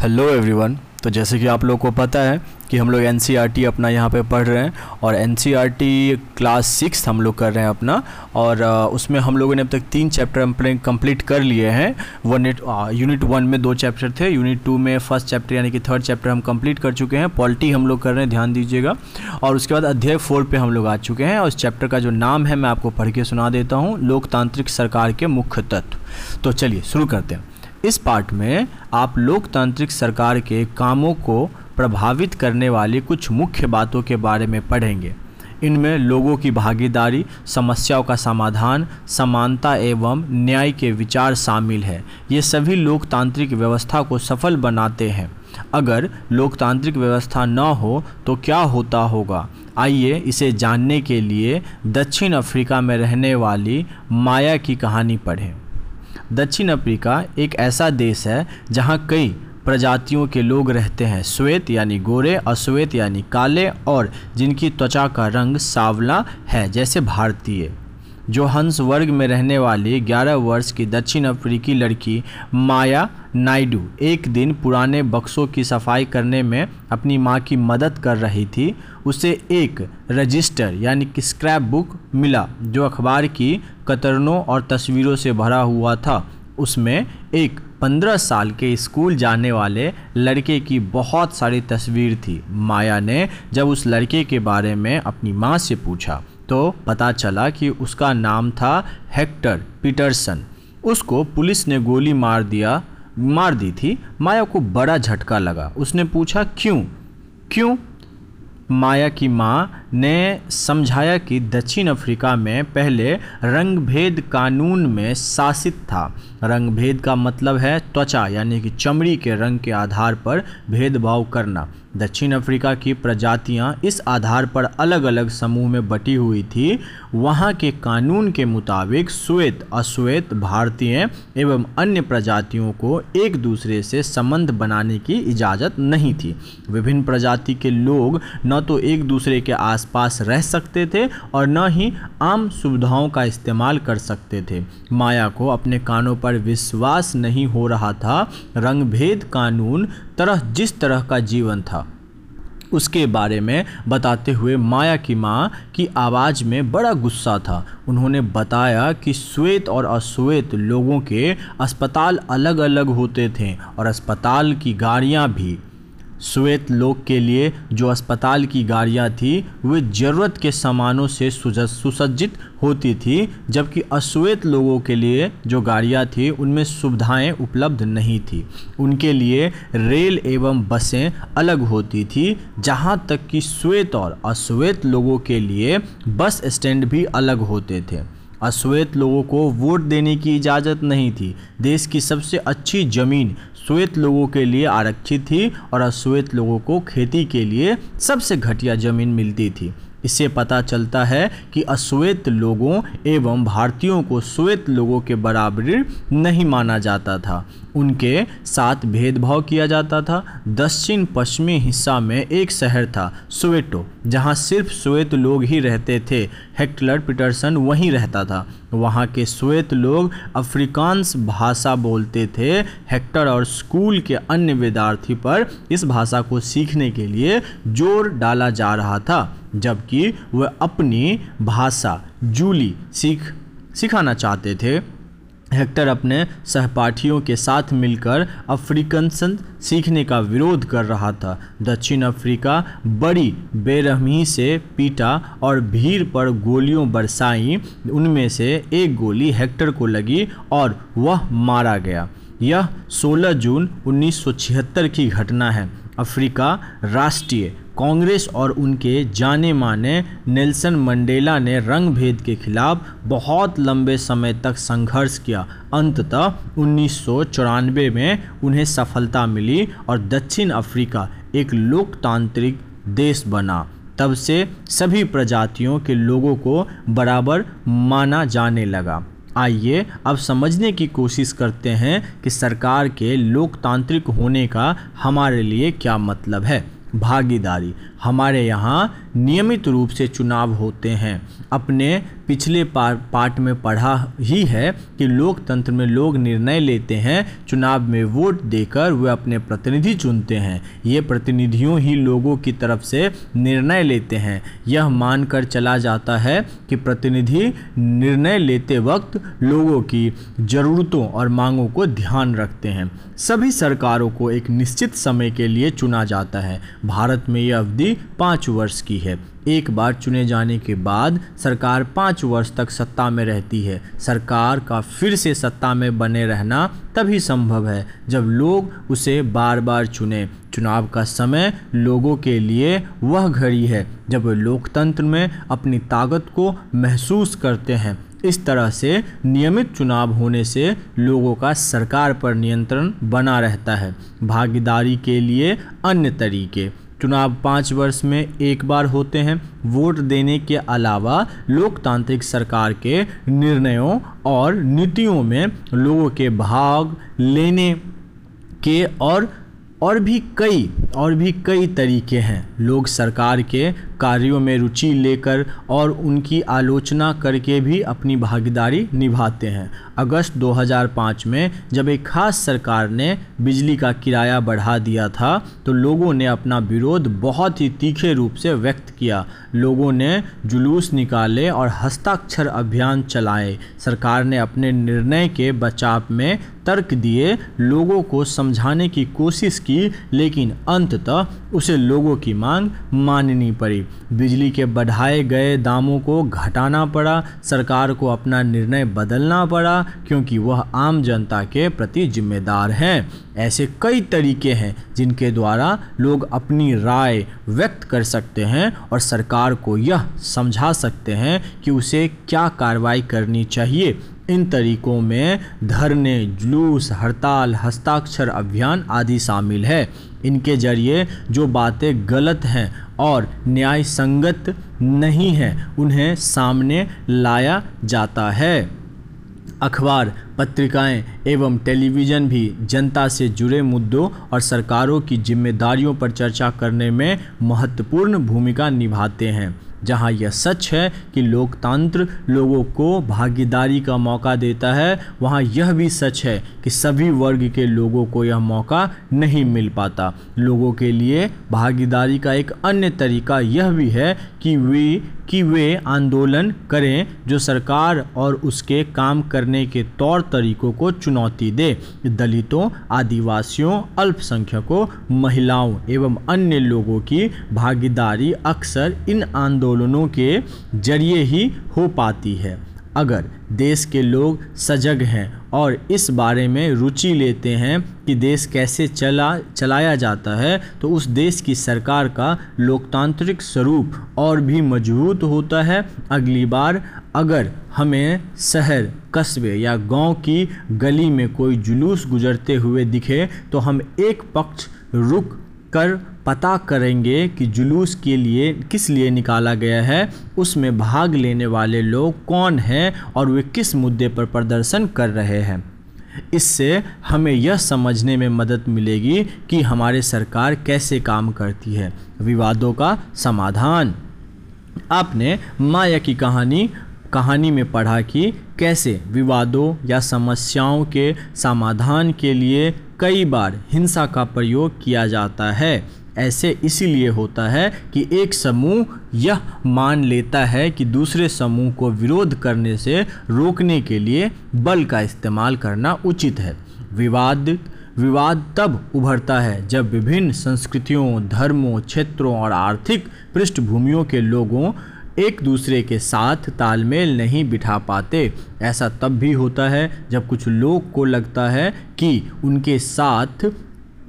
Hello everyone तो जैसे कि आप लोग को पता है कि हम लोग एन अपना यहाँ पे पढ़ रहे हैं और एन क्लास सिक्स हम लोग कर रहे हैं अपना और उसमें हम लोगों ने अब तक तीन चैप्टर अपने कंप्लीट कर लिए हैं। वन यूनिट वन में दो चैप्टर थे यूनिट टू में फ़र्स्ट चैप्टर यानी कि थर्ड चैप्टर हम कंप्लीट कर चुके हैं। पॉलिटी हम लोग कर रहे हैं, ध्यान दीजिएगा। और उसके बाद अध्याय फोर पर हम लोग आ चुके हैं और इस चैप्टर का जो नाम है मैं आपको पढ़ के सुना देता हूँ, लोकतांत्रिक सरकार के मुख्य तत्व। तो चलिए शुरू करते हैं। इस पार्ट में आप लोकतांत्रिक सरकार के कामों को प्रभावित करने वाली कुछ मुख्य बातों के बारे में पढ़ेंगे। इनमें लोगों की भागीदारी, समस्याओं का समाधान, समानता एवं न्याय के विचार शामिल है। ये सभी लोकतांत्रिक व्यवस्था को सफल बनाते हैं। अगर लोकतांत्रिक व्यवस्था न हो तो क्या होता होगा? आइए इसे जानने के लिए दक्षिण अफ्रीका में रहने वाली माया की कहानी पढ़ें। दक्षिण अफ्रीका एक ऐसा देश है जहाँ कई प्रजातियों के लोग रहते हैं, श्वेत यानी गोरे, अश्वेत यानी काले, और जिनकी त्वचा का रंग सांवला है, जैसे भारतीय। जो हंस वर्ग में रहने वाली 11 वर्ष की दक्षिण अफ्रीकी लड़की माया नायडू एक दिन पुराने बक्सों की सफ़ाई करने में अपनी माँ की मदद कर रही थी। उसे एक रजिस्टर यानी कि स्क्रैप बुक मिला, जो अखबार की कतरनों और तस्वीरों से भरा हुआ था। उसमें एक पंद्रह साल के स्कूल जाने वाले लड़के की बहुत सारी तस्वीर थी। माया ने जब उस लड़के के बारे में अपनी माँ से पूछा तो पता चला कि उसका नाम था हेक्टर पीटरसन। उसको पुलिस ने गोली मार दिया, मार दी थी। माया को बड़ा झटका लगा। उसने पूछा, क्यों? क्यों? माया की माँ ने समझाया कि दक्षिण अफ्रीका में पहले रंगभेद कानून में शासित था। रंगभेद का मतलब है त्वचा, यानी कि चमड़ी के रंग के आधार पर भेदभाव करना। दक्षिण अफ्रीका की प्रजातियाँ इस आधार पर अलग अलग समूह में बटी हुई थी। वहाँ के कानून के मुताबिक श्वेत, अश्वेत भारतीय एवं अन्य प्रजातियों को एक दूसरे से संबंध बनाने की इजाज़त नहीं थी। विभिन्न प्रजाति के लोग न तो एक दूसरे के आसपास रह सकते थे और न ही आम सुविधाओं का इस्तेमाल कर सकते थे। माया को अपने कानों पर विश्वास नहीं हो रहा था। रंगभेद कानून तरह जिस तरह का जीवन था। उसके बारे में बताते हुए माया की माँ की आवाज़ में बड़ा गुस्सा था। उन्होंने बताया कि श्वेत और अश्वेत लोगों के अस्पताल अलग अलग होते थे और अस्पताल की गाड़ियाँ भी श्वेत लोग के लिए जो अस्पताल की गाड़ियाँ थी, वे ज़रूरत के सामानों से सुसज्जित होती थी, जबकि अश्वेत लोगों के लिए जो गाड़ियाँ थी, उनमें सुविधाएँ उपलब्ध नहीं थी। उनके लिए रेल एवं बसें अलग होती थी, जहाँ तक कि श्वेत और अश्वेत लोगों के लिए बस स्टैंड भी अलग होते थे। अश्वेत लोगों को वोट देने की इजाज़त नहीं थी। देश की सबसे अच्छी ज़मीन श्वेत लोगों के लिए आरक्षित थी और अश्वेत लोगों को खेती के लिए सबसे घटिया ज़मीन मिलती थी। इससे पता चलता है कि अश्वेत लोगों एवं भारतीयों को श्वेत लोगों के बराबरी नहीं माना जाता था। उनके साथ भेदभाव किया जाता था। दक्षिण पश्चिमी हिस्सा में एक शहर था, सोवेटो, जहाँ सिर्फ़ श्वेत लोग ही रहते थे। हेक्टलर पीटरसन वहीं रहता था। वहाँ के श्वेत लोग अफ्रीकांस भाषा बोलते थे। हेक्टर और स्कूल के अन्य विद्यार्थी पर इस भाषा को सीखने के लिए ज़ोर डाला जा रहा था, जबकि वह अपनी भाषा जूली सीख, सिखाना चाहते थे। हेक्टर अपने सहपाठियों के साथ मिलकर अफ्रीकन सीखने का विरोध कर रहा था। दक्षिण अफ्रीका बड़ी बेरहमी से पीटा और भीड़ पर गोलियों बरसाई। उनमें से एक गोली हेक्टर को लगी और वह मारा गया। यह 16 जून 1976 की घटना है। अफ्रीका राष्ट्रीय कांग्रेस और उनके जाने माने नेल्सन मंडेला ने रंग भेद के खिलाफ बहुत लंबे समय तक संघर्ष किया। अंततः उन्नीस सौ चौरानवे में उन्हें सफलता मिली और दक्षिण अफ्रीका एक लोकतांत्रिक देश बना। तब से सभी प्रजातियों के लोगों को बराबर माना जाने लगा। आइए अब समझने की कोशिश करते हैं कि सरकार के लोकतांत्रिक होने का हमारे लिए क्या मतलब है। भागीदारी। हमारे यहाँ नियमित रूप से चुनाव होते हैं। अपने पिछले पार्ट में पढ़ा ही है कि लोकतंत्र में लोग निर्णय लेते हैं, चुनाव में वोट देकर वे अपने प्रतिनिधि चुनते हैं। ये प्रतिनिधियों ही लोगों की तरफ़ से निर्णय लेते हैं। यह मानकर चला जाता है कि प्रतिनिधि निर्णय लेते वक्त लोगों की ज़रूरतों और मांगों को ध्यान रखते हैं। सभी सरकारों को एक निश्चित समय के लिए चुना जाता है। भारत में यह अवधि पाँच वर्ष की है। एक बार चुने जाने के बाद सरकार पाँच वर्ष तक सत्ता में रहती है। सरकार का फिर से सत्ता में बने रहना तभी संभव है जब लोग उसे बार बार चुने। चुनाव का समय लोगों के लिए वह घड़ी है जब वे लोकतंत्र में अपनी ताकत को महसूस करते हैं। इस तरह से नियमित चुनाव होने से लोगों का सरकार पर नियंत्रण बना रहता है। भागीदारी के लिए अन्य तरीके। चुनाव पाँच वर्ष में एक बार होते हैं। वोट देने के अलावा लोकतांत्रिक सरकार के निर्णयों और नीतियों में लोगों के भाग लेने के और और भी कई, और भी कई तरीके हैं। लोग सरकार के कार्यों में रुचि लेकर और उनकी आलोचना करके भी अपनी भागीदारी निभाते हैं। अगस्त 2005 में जब एक खास सरकार ने बिजली का किराया बढ़ा दिया था तो लोगों ने अपना विरोध बहुत ही तीखे रूप से व्यक्त किया। लोगों ने जुलूस निकाले और हस्ताक्षर अभियान चलाए। सरकार ने अपने निर्णय के बचाव में तर्क दिए लोगों को समझाने की कोशिश की, लेकिन अंततः उसे लोगों की मांग माननी पड़ी। बिजली के बढ़ाए गए दामों को घटाना पड़ा, सरकार को अपना निर्णय बदलना पड़ा, क्योंकि वह आम जनता के प्रति जिम्मेदार हैं। ऐसे कई तरीके हैं जिनके द्वारा लोग अपनी राय व्यक्त कर सकते हैं और सरकार को यह समझा सकते हैं कि उसे क्या कार्रवाई करनी चाहिए। इन तरीकों में धरने, जुलूस, हड़ताल, हस्ताक्षर अभियान आदि शामिल है। इनके ज़रिए जो बातें गलत हैं और न्याय संगत नहीं हैं, उन्हें सामने लाया जाता है। अखबार, पत्रिकाएँ एवं टेलीविज़न भी जनता से जुड़े मुद्दों और सरकारों की जिम्मेदारियों पर चर्चा करने में महत्वपूर्ण भूमिका निभाते हैं। जहाँ यह सच है कि लोकतंत्र लोगों को भागीदारी का मौका देता है, वहाँ यह भी सच है कि सभी वर्ग के लोगों को यह मौका नहीं मिल पाता। लोगों के लिए भागीदारी का एक अन्य तरीका यह भी है कि वे कि वे आंदोलन करें जो सरकार और उसके काम करने के तौर तरीकों को चुनौती दे। दलितों, आदिवासियों, अल्पसंख्यकों, महिलाओं एवं अन्य लोगों की भागीदारी अक्सर इन आंदोलनों के ज़रिए ही हो पाती है। अगर देश के लोग सजग हैं और इस बारे में रुचि लेते हैं कि देश कैसे चला, चलाया जाता है तो उस देश की सरकार का लोकतांत्रिक स्वरूप और भी मज़बूत होता है। अगली बार अगर हमें शहर, कस्बे या गाँव की गली में कोई जुलूस गुजरते हुए दिखे तो हम एक पक्ष रुक कर पता करेंगे कि जुलूस के लिए किस लिए निकाला गया है, उसमें भाग लेने वाले लोग कौन हैं और वे किस मुद्दे पर प्रदर्शन कर रहे हैं। इससे हमें यह समझने में मदद मिलेगी कि हमारे सरकार कैसे काम करती है। विवादों का समाधान। आपने माया की कहानी कहानी में पढ़ा कि कैसे विवादों या समस्याओं के समाधान के लिए कई बार हिंसा का प्रयोग किया जाता है। ऐसे इसीलिए होता है कि एक समूह यह मान लेता है कि दूसरे समूह को विरोध करने से रोकने के लिए बल का इस्तेमाल करना उचित है। विवाद विवाद तब उभरता है जब विभिन्न संस्कृतियों, धर्मों, क्षेत्रों और आर्थिक पृष्ठभूमियों के लोगों एक दूसरे के साथ तालमेल नहीं बिठा पाते। ऐसा तब भी होता है जब कुछ लोग को लगता है कि उनके साथ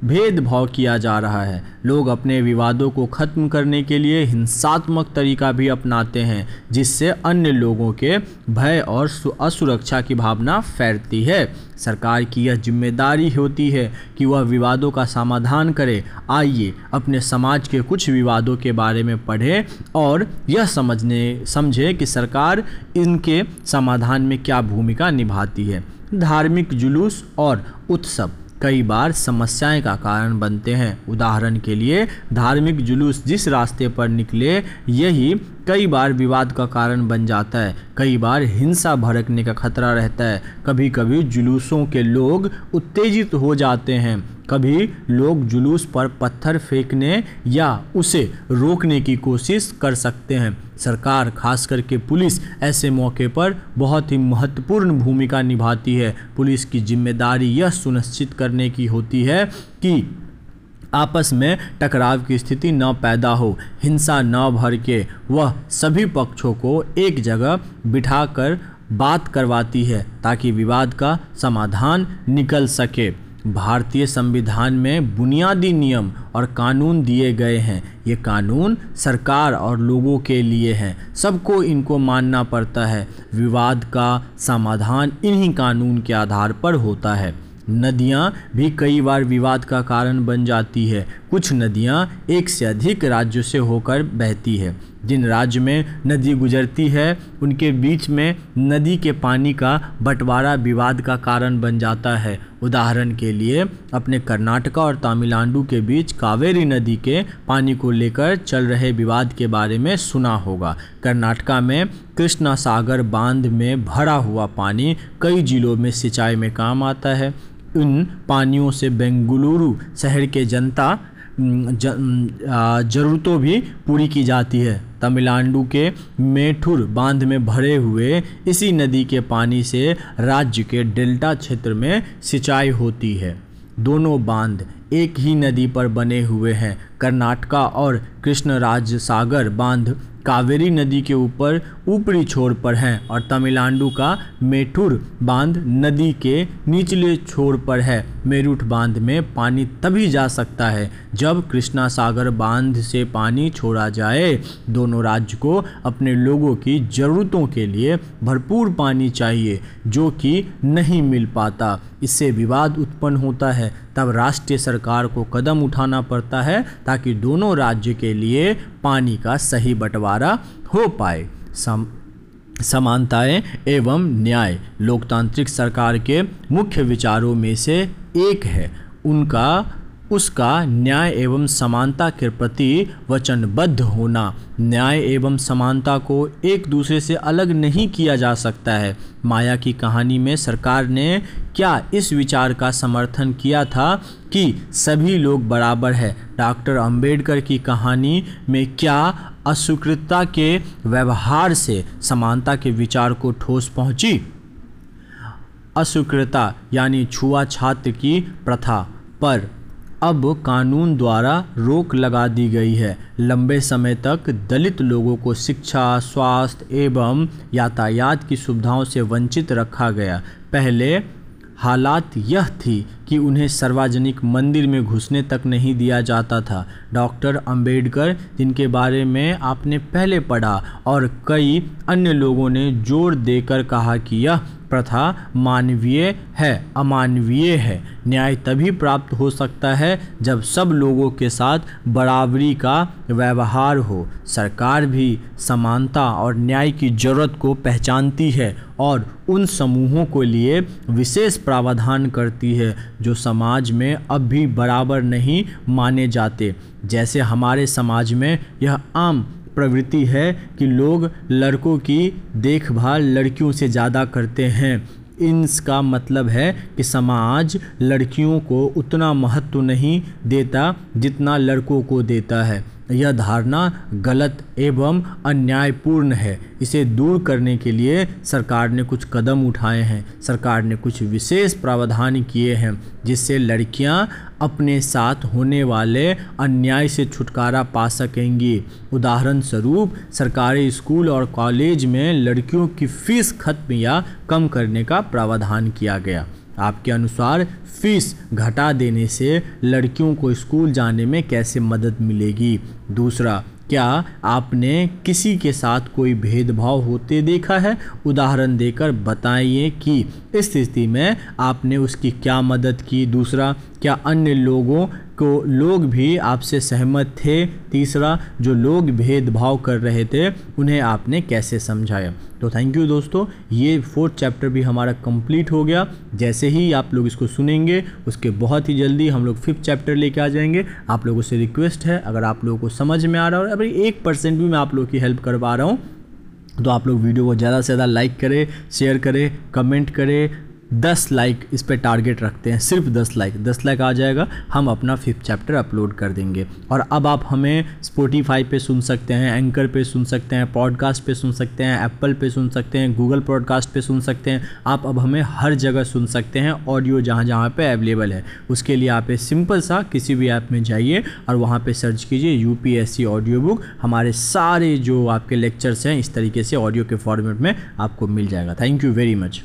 भेदभाव किया जा रहा है। लोग अपने विवादों को ख़त्म करने के लिए हिंसात्मक तरीका भी अपनाते हैं, जिससे अन्य लोगों के भय और असुरक्षा की भावना फैलती है। सरकार की यह ज़िम्मेदारी होती है कि वह विवादों का समाधान करे। आइए अपने समाज के कुछ विवादों के बारे में पढ़ें और यह समझने, समझे कि सरकार इनके समाधान में क्या भूमिका निभाती है। धार्मिक जुलूस और उत्सव। कई बार समस्याएँ का कारण बनते हैं। उदाहरण के लिए, धार्मिक जुलूस जिस रास्ते पर निकले, यही कई बार विवाद का कारण बन जाता है। कई बार हिंसा भड़कने का खतरा रहता है। कभी कभी जुलूसों के लोग उत्तेजित हो जाते हैं। कभी लोग जुलूस पर पत्थर फेंकने या उसे रोकने की कोशिश कर सकते हैं। सरकार, खास करके पुलिस, ऐसे मौके पर बहुत ही महत्वपूर्ण भूमिका निभाती है। पुलिस की ज़िम्मेदारी यह सुनिश्चित करने की होती है कि आपस में टकराव की स्थिति न पैदा हो, हिंसा न भर के वह सभी पक्षों को एक जगह बिठाकर बात करवाती है ताकि विवाद का समाधान निकल सके। भारतीय संविधान में बुनियादी नियम और कानून दिए गए हैं। ये कानून सरकार और लोगों के लिए हैं। सबको इनको मानना पड़ता है। विवाद का समाधान इन्हीं कानून के आधार पर होता है। नदियाँ भी कई बार विवाद का कारण बन जाती है। कुछ नदियाँ एक से अधिक राज्यों से होकर बहती है। जिन राज्य में नदी गुजरती है, उनके बीच में नदी के पानी का बंटवारा विवाद का कारण बन जाता है। उदाहरण के लिए, अपने कर्नाटका और तमिलनाडु के बीच कावेरी नदी के पानी को लेकर चल रहे विवाद के बारे में सुना होगा। कर्नाटका में कृष्णा सागर बाँध में भरा हुआ पानी कई जिलों में सिंचाई में काम आता है। इन पानियों से बेंगलुरु शहर के जनता ज़रूरतों भी पूरी की जाती है। तमिलनाडु के मेठुर बाँध में भरे हुए इसी नदी के पानी से राज्य के डेल्टा क्षेत्र में सिंचाई होती है। दोनों बाँध एक ही नदी पर बने हुए हैं। कर्नाटका और कृष्णराज सागर बाँध कावेरी नदी के ऊपर ऊपरी छोर पर हैं और तमिलनाडु का मेठुर बाँध नदी के निचले छोर पर है। मेरुठ बाँध में पानी तभी जा सकता है जब कृष्णा सागर बाँध से पानी छोड़ा जाए। दोनों राज्य को अपने लोगों की ज़रूरतों के लिए भरपूर पानी चाहिए, जो कि नहीं मिल पाता। इससे विवाद उत्पन्न होता है। तब राष्ट्रीय सरकार को कदम उठाना पड़ता है, ताकि दोनों राज्य के लिए पानी का सही बंटवारा हो पाए। सम, समानताएँ एवं न्याय लोकतांत्रिक सरकार के मुख्य विचारों में से एक है। उनका, उसका न्याय एवं समानता के प्रति वचनबद्ध होना। न्याय एवं समानता को एक दूसरे से अलग नहीं किया जा सकता है। माया की कहानी में सरकार ने क्या इस विचार का समर्थन किया था कि सभी लोग बराबर है? डॉक्टर अंबेडकर की कहानी में क्या अस्वीकृतता के व्यवहार से समानता के विचार को ठोस पहुँची। अस्वीकृता यानी छुआ छात्र की प्रथा पर अब कानून द्वारा रोक लगा दी गई है। लंबे समय तक दलित लोगों को शिक्षा, स्वास्थ्य एवं यातायात की सुविधाओं से वंचित रखा गया। पहले हालात यह थी कि उन्हें सार्वजनिक मंदिर में घुसने तक नहीं दिया जाता था। डॉक्टर अंबेडकर, जिनके बारे में आपने पहले पढ़ा और कई अन्य लोगों ने ज़ोर देकर कहा कि यह प्रथा मानवीय है, अमानवीय है। न्याय तभी प्राप्त हो सकता है जब सब लोगों के साथ बराबरी का व्यवहार हो। सरकार भी समानता और न्याय की ज़रूरत को पहचानती है और उन समूहों को लिए विशेष प्रावधान करती है जो समाज में अब भी बराबर नहीं माने जाते। जैसे हमारे समाज में यह आम प्रवृत्ति है कि लोग लड़कों की देखभाल लड़कियों से ज़्यादा करते हैं। इनका मतलब है कि समाज लड़कियों को उतना महत्व नहीं देता जितना लड़कों को देता है। यह धारणा गलत एवं अन्यायपूर्ण है। इसे दूर करने के लिए सरकार ने कुछ कदम उठाए हैं। सरकार ने कुछ विशेष प्रावधान किए हैं, जिससे लड़कियाँ अपने साथ होने वाले अन्याय से छुटकारा पा सकेंगी। उदाहरण स्वरूप सरकारी स्कूल और कॉलेज में लड़कियों की फ़ीस खत्म या कम करने का प्रावधान किया गया। आपके अनुसार फ़ीस घटा देने से लड़कियों को स्कूल जाने में कैसे मदद मिलेगी? दूसरा, क्या आपने किसी के साथ कोई भेदभाव होते देखा है? उदाहरण देकर बताइए कि इस स्थिति में आपने उसकी क्या मदद की? दूसरा, क्या अन्य लोगों को लोग भी आपसे सहमत थे? तीसरा, जो लोग भेदभाव कर रहे थे, उन्हें आपने कैसे समझाया? तो थैंक यू दोस्तों, ये फोर्थ चैप्टर भी हमारा कंप्लीट हो गया। जैसे ही आप लोग इसको सुनेंगे, उसके बहुत ही जल्दी हम लोग फिफ्थ चैप्टर लेके आ जाएँगे। आप लोगों से रिक्वेस्ट है, अगर आप लोगों को समझ में आ रहा हो, अभी एक परसेंट भी मैं आप लोगों की हेल्प करवा रहा हूँ तो आप लोग वीडियो को ज़्यादा से ज़्यादा लाइक करें शेयर करें कमेंट करें दस लाइक इस पर टारगेट रखते हैं, सिर्फ़ दस लाइक दस लाइक आ जाएगा, हम अपना फिफ्थ चैप्टर अपलोड कर देंगे। और अब आप हमें स्पोटीफाई पे सुन सकते हैं एंकर पे सुन सकते हैं पॉडकास्ट पे सुन सकते हैं एप्पल पे सुन सकते हैं गूगल पॉडकास्ट पे सुन सकते हैं। आप अब हमें हर जगह सुन सकते हैं ऑडियो जहाँ जहाँ पर अवेलेबल है। उसके लिए आप एक सिंपल सा किसी भी ऐप में जाइए और वहाँ पर सर्च कीजिए U P S C audio book हमारे सारे जो आपके लेक्चर्स हैं, इस तरीके से ऑडियो के फॉर्मेट में आपको मिल जाएगा। Thank you very much